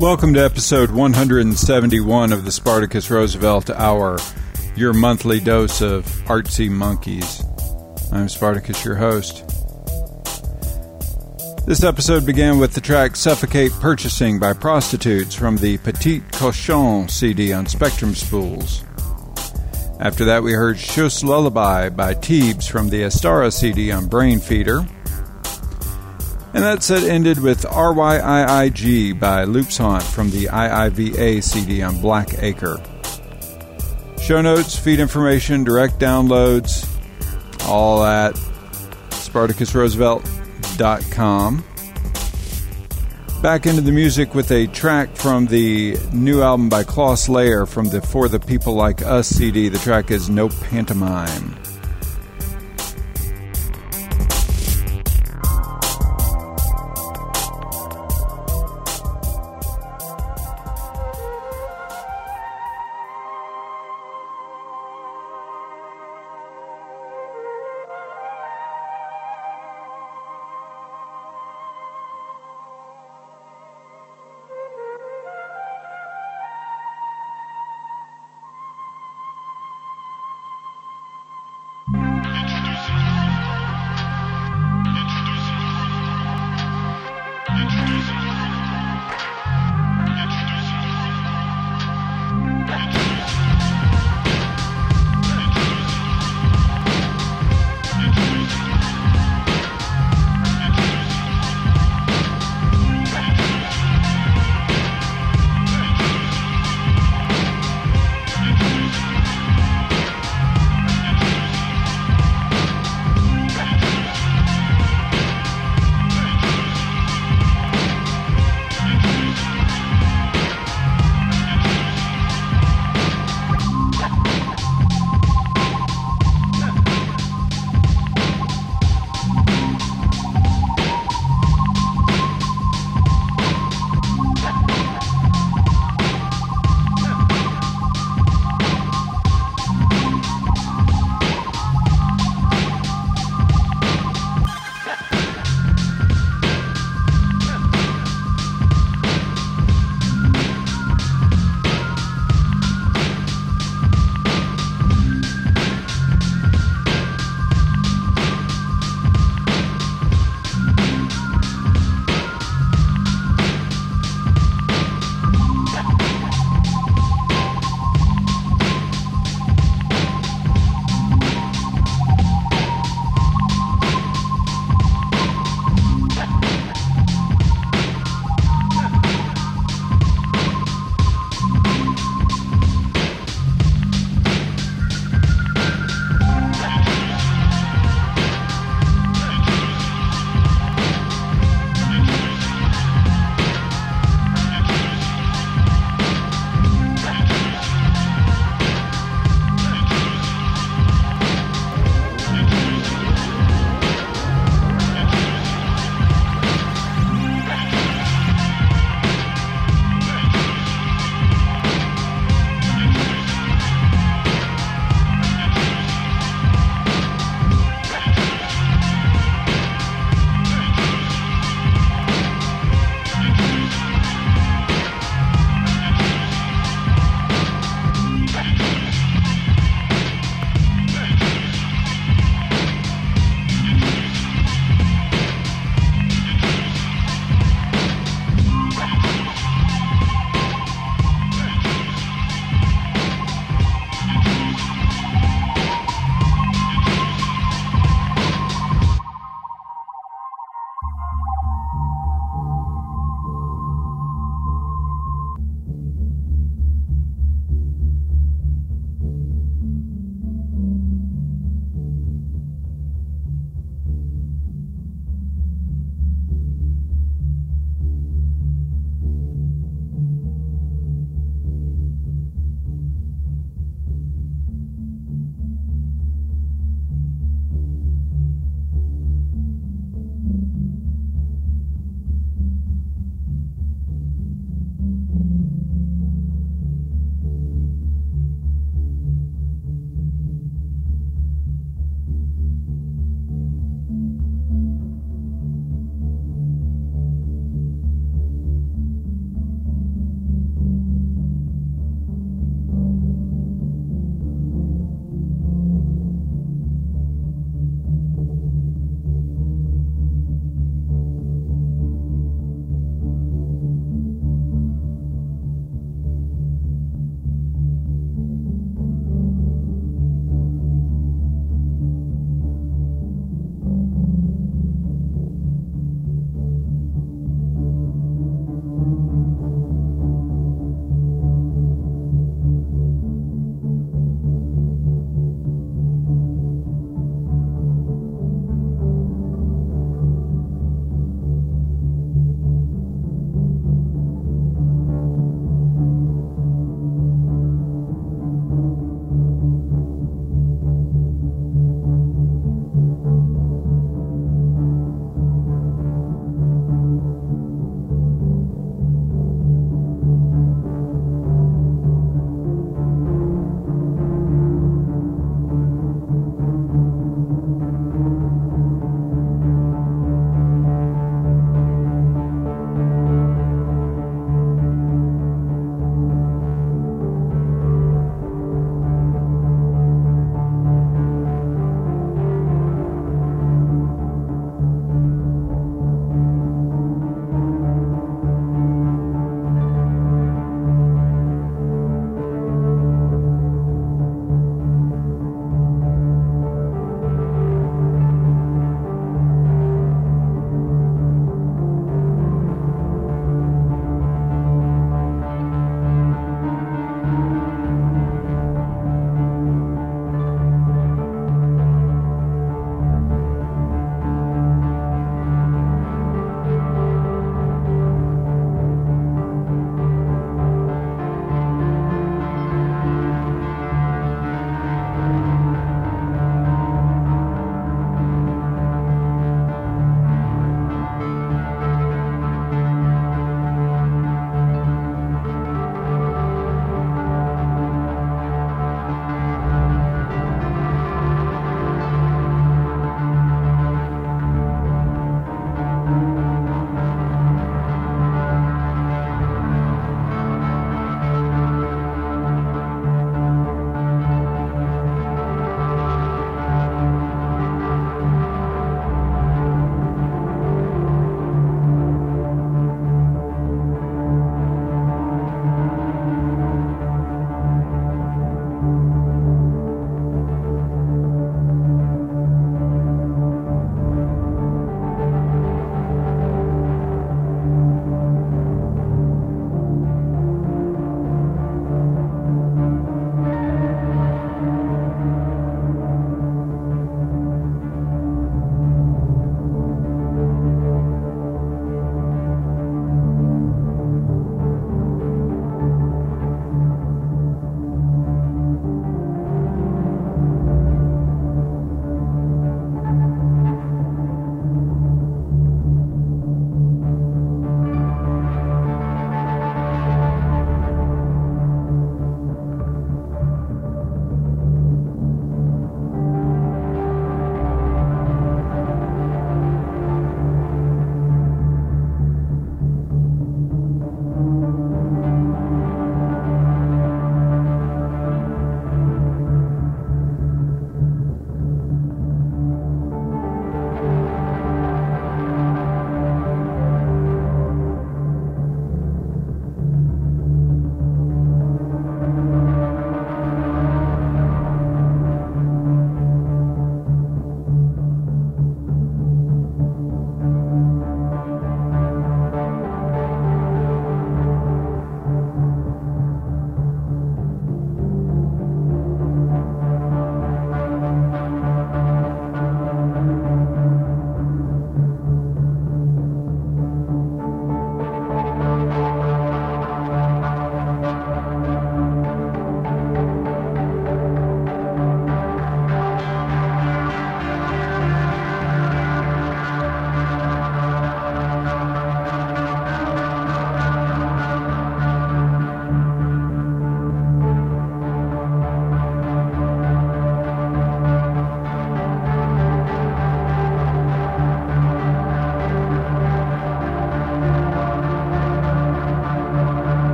Welcome to episode 171 of the Spartacus Roosevelt Hour, your monthly dose of artsy monkeys. I'm Spartacus, your host. This episode began with the track Suffocate Purchasing by Prostitutes from the Petit Cochon CD on Spectrum Spools. After that, we heard Shoouss Lullaby by Teebs from the Estara CD on Brainfeeder. And that set ended with RYIIG by Loops Haunt from the IIVA CD on Black Acre. Show notes, feed information, direct downloads, all at SpartacusRoosevelt.com. Back into the music with a track from the new album by Klaus Layer from the For the People Like Us CD. The track is No Pantomime.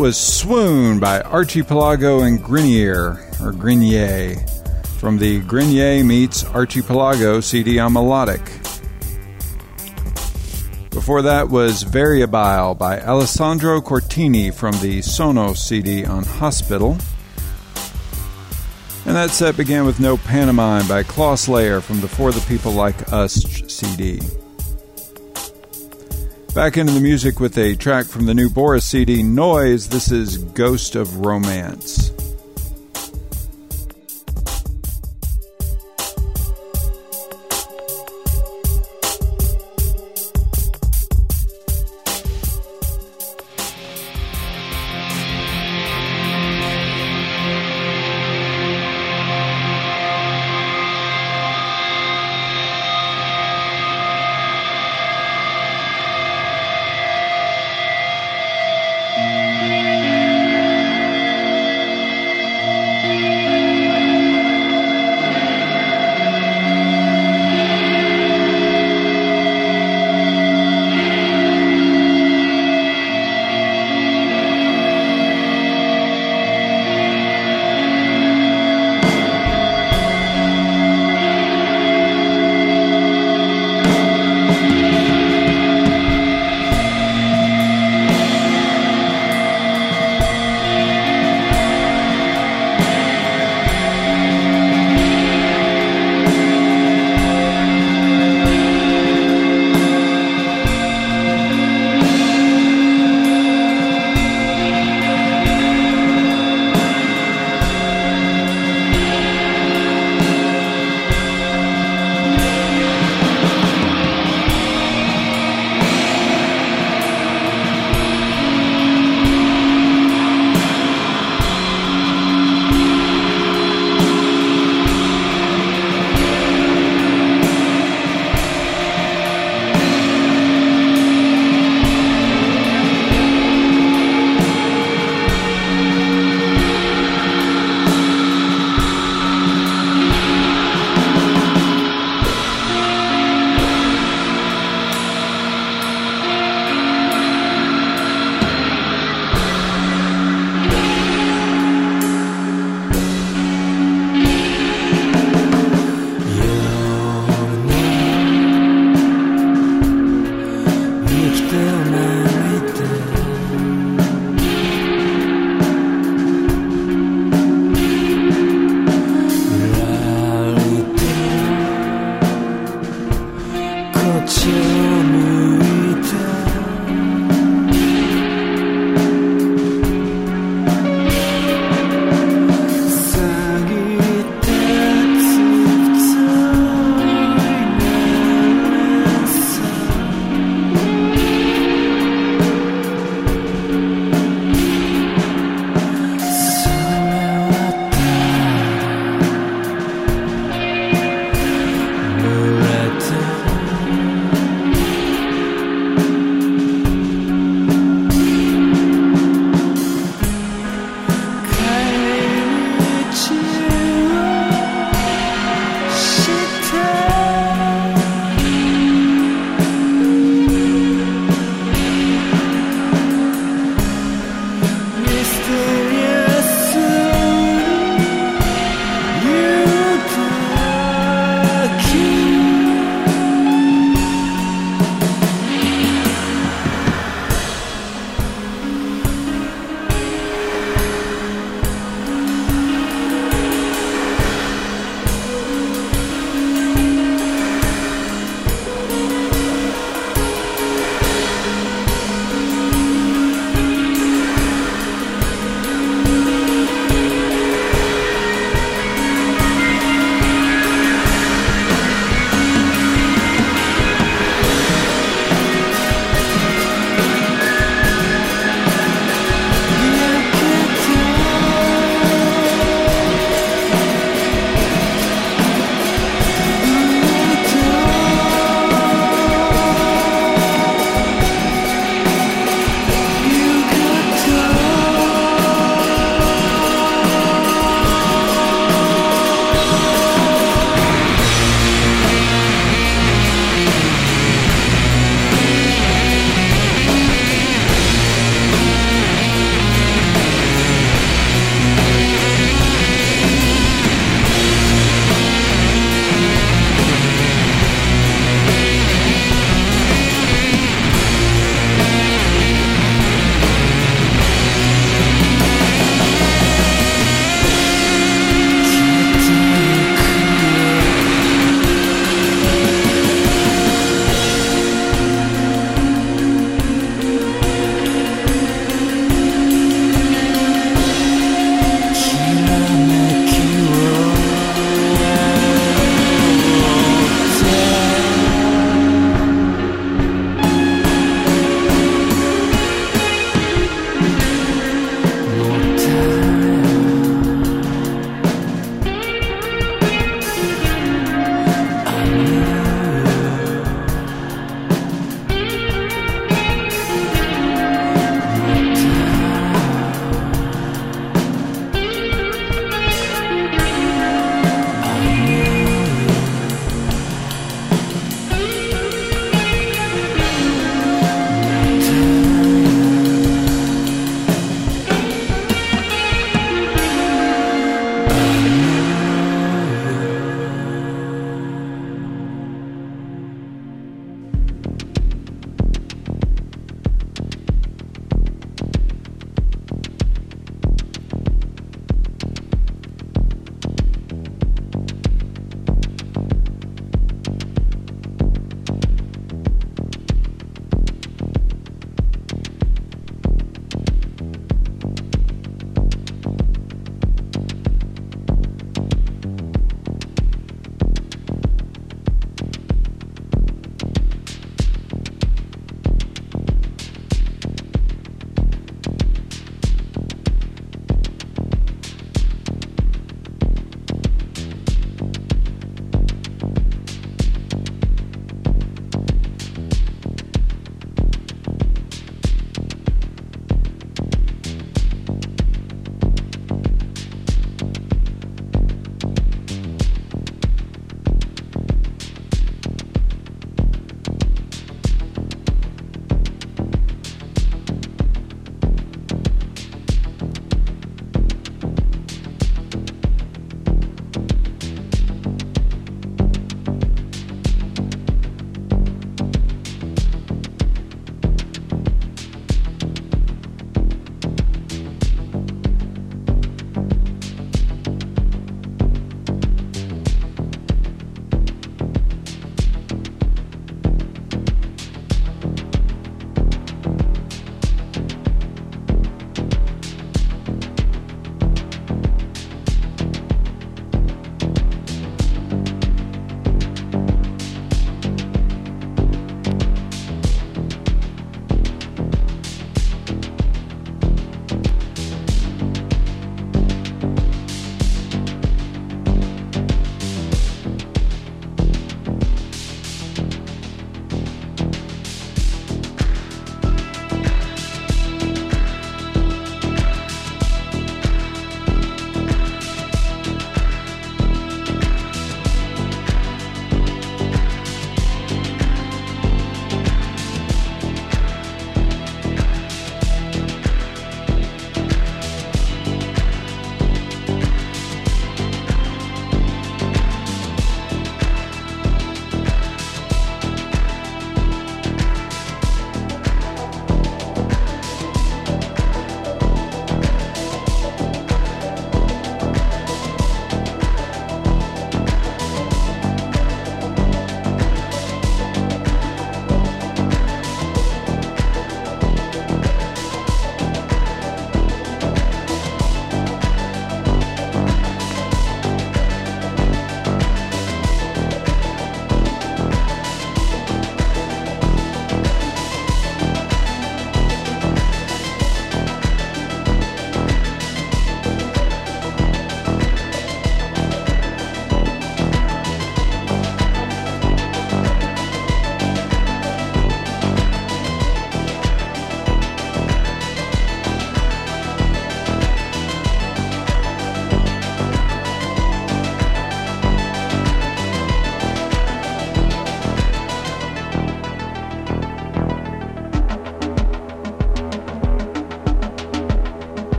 Was Swoon by Archipelago and Grenier, or Grenier, from the Grenier Meets Archipelago CD on Melodic. Before that was Variabile by Alessandro Cortini from the Sonno CD on Hospital. And that set began with No Pantomime by Klaus Layer from the For the People Like Us CD. Back into the music with a track from the new Boris CD, Noise. This is Ghost of Romance.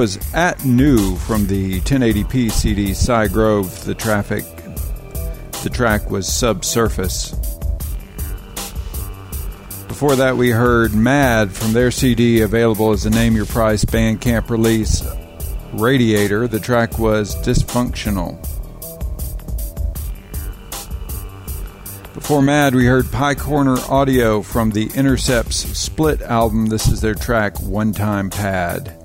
Was at new from the 1080p CD Cy Grove. The traffic, the track was Subsurface. Before that, we heard Mad from their CD available as a Name Your Price Bandcamp release, Radiator. The track was Dysfunctional. Before Mad, we heard Pye Corner Audio from the Intercepts Split album. This is their track One Time Pad.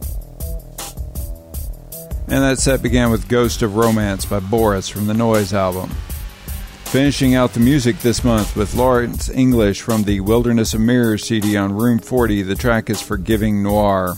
And that set began with Ghost of Romance by Boris from the Noise album. Finishing out the music this month with Lawrence English from the Wilderness of Mirrors CD on Room 40. The track is Forgiving Noir.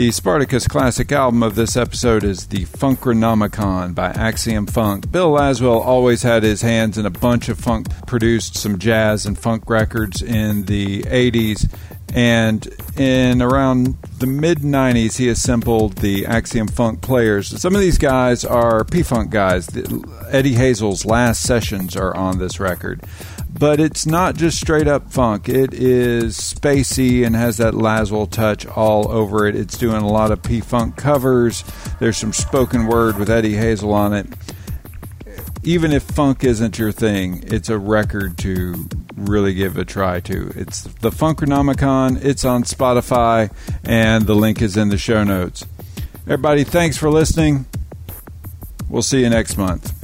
The Spartacus Classic album of this episode is the Funkronomicon by Axiom Funk. Bill Laswell always had his hands in a bunch of funk, produced some jazz and funk records in the 80s, and in around the mid 90s, he assembled the Axiom Funk players. Some of these guys are P Funk guys. Eddie Hazel's last sessions are on this record but it's not just straight up funk. It is spacey and has that Laswell touch all over it. It's doing a lot of P Funk covers. There's some spoken word with Eddie Hazel on it. Even if funk isn't your thing, it's a record to really give a try to. It's the Funkronomicon. It's on Spotify, and the link is in the show notes. Everybody, thanks for listening. We'll see you next month.